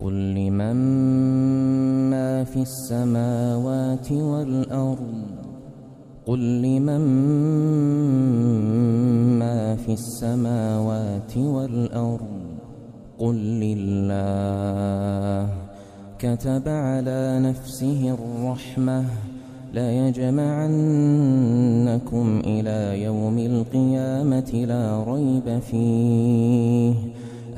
قل لمن ما في السماوات والأرض قل لمن ما في السماوات والأرض قل لله كتب على نفسه الرحمة ليجمعنكم إلى يوم القيامة لا ريب فيه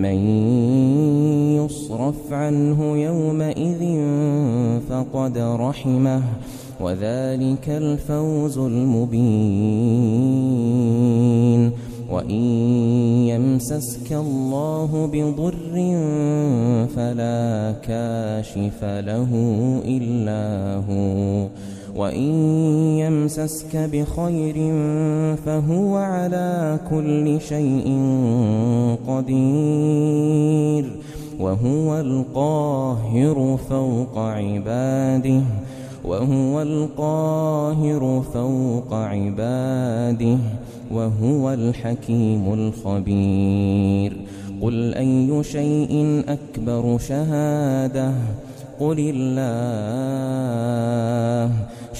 من يصرف عنه يومئذ فقد رحمه وذلك الفوز المبين وإن يمسسك الله بضر فلا كاشف له إلا هو وإن يمسسك بخير فهو على كل شيء قدير وهو القاهر فوق عباده وهو القاهر فوق عباده وهو الحكيم الخبير قل أي شيء أكبر شهادة قل الله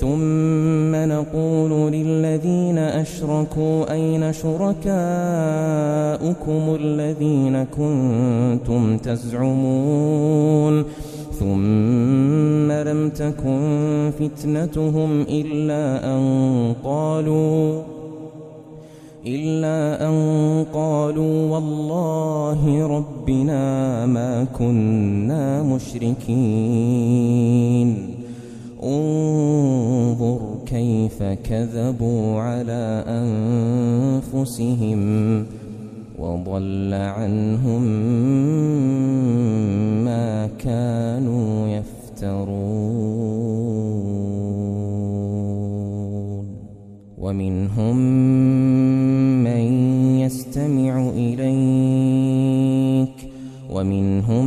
ثم نقول للذين أشركوا أين شركاؤكم الذين كنتم تزعمون ثم لم تكن فتنتهم إلا أن قالوا إلا أن قالوا والله ربنا ما كنا مشركين انظر كيف كذبوا على أنفسهم وضل عنهم ما كانوا يفترون. ومنهم من يستمع إليك ومنهم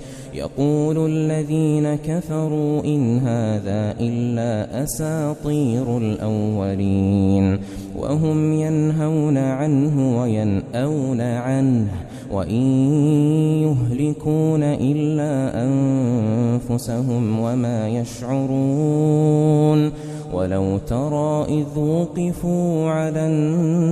يقول الذين كفروا إن هذا إلا أساطير الأولين وهم ينهون عنه وينأون عنه وإن يهلكون إلا أنفسهم وما يشعرون ولو ترى إذ وقفوا على النار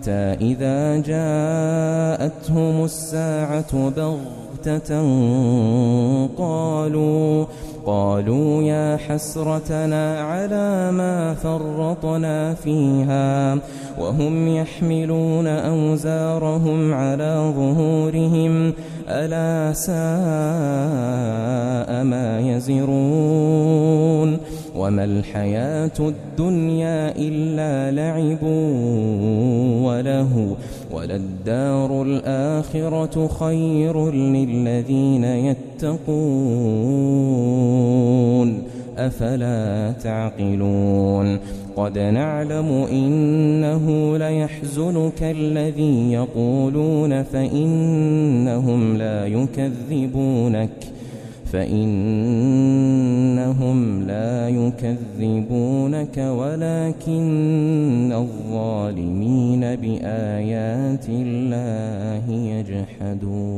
حتى إذا جاءتهم الساعة بغتة قالوا قالوا يا حسرتنا على ما فرطنا فيها وهم يحملون أوزارهم على ظهورهم ألا ساء ما يزرون. وما الحياة الدنيا إلا لعب وله وللدار الآخرة خير للذين يتقون أفلا تعقلون قد نعلم إنه ليحزنك الذي يقولون فإنهم لا يكذبونك فإنهم لا يكذبونك ولكن الظالمين بآيات الله يجحدون.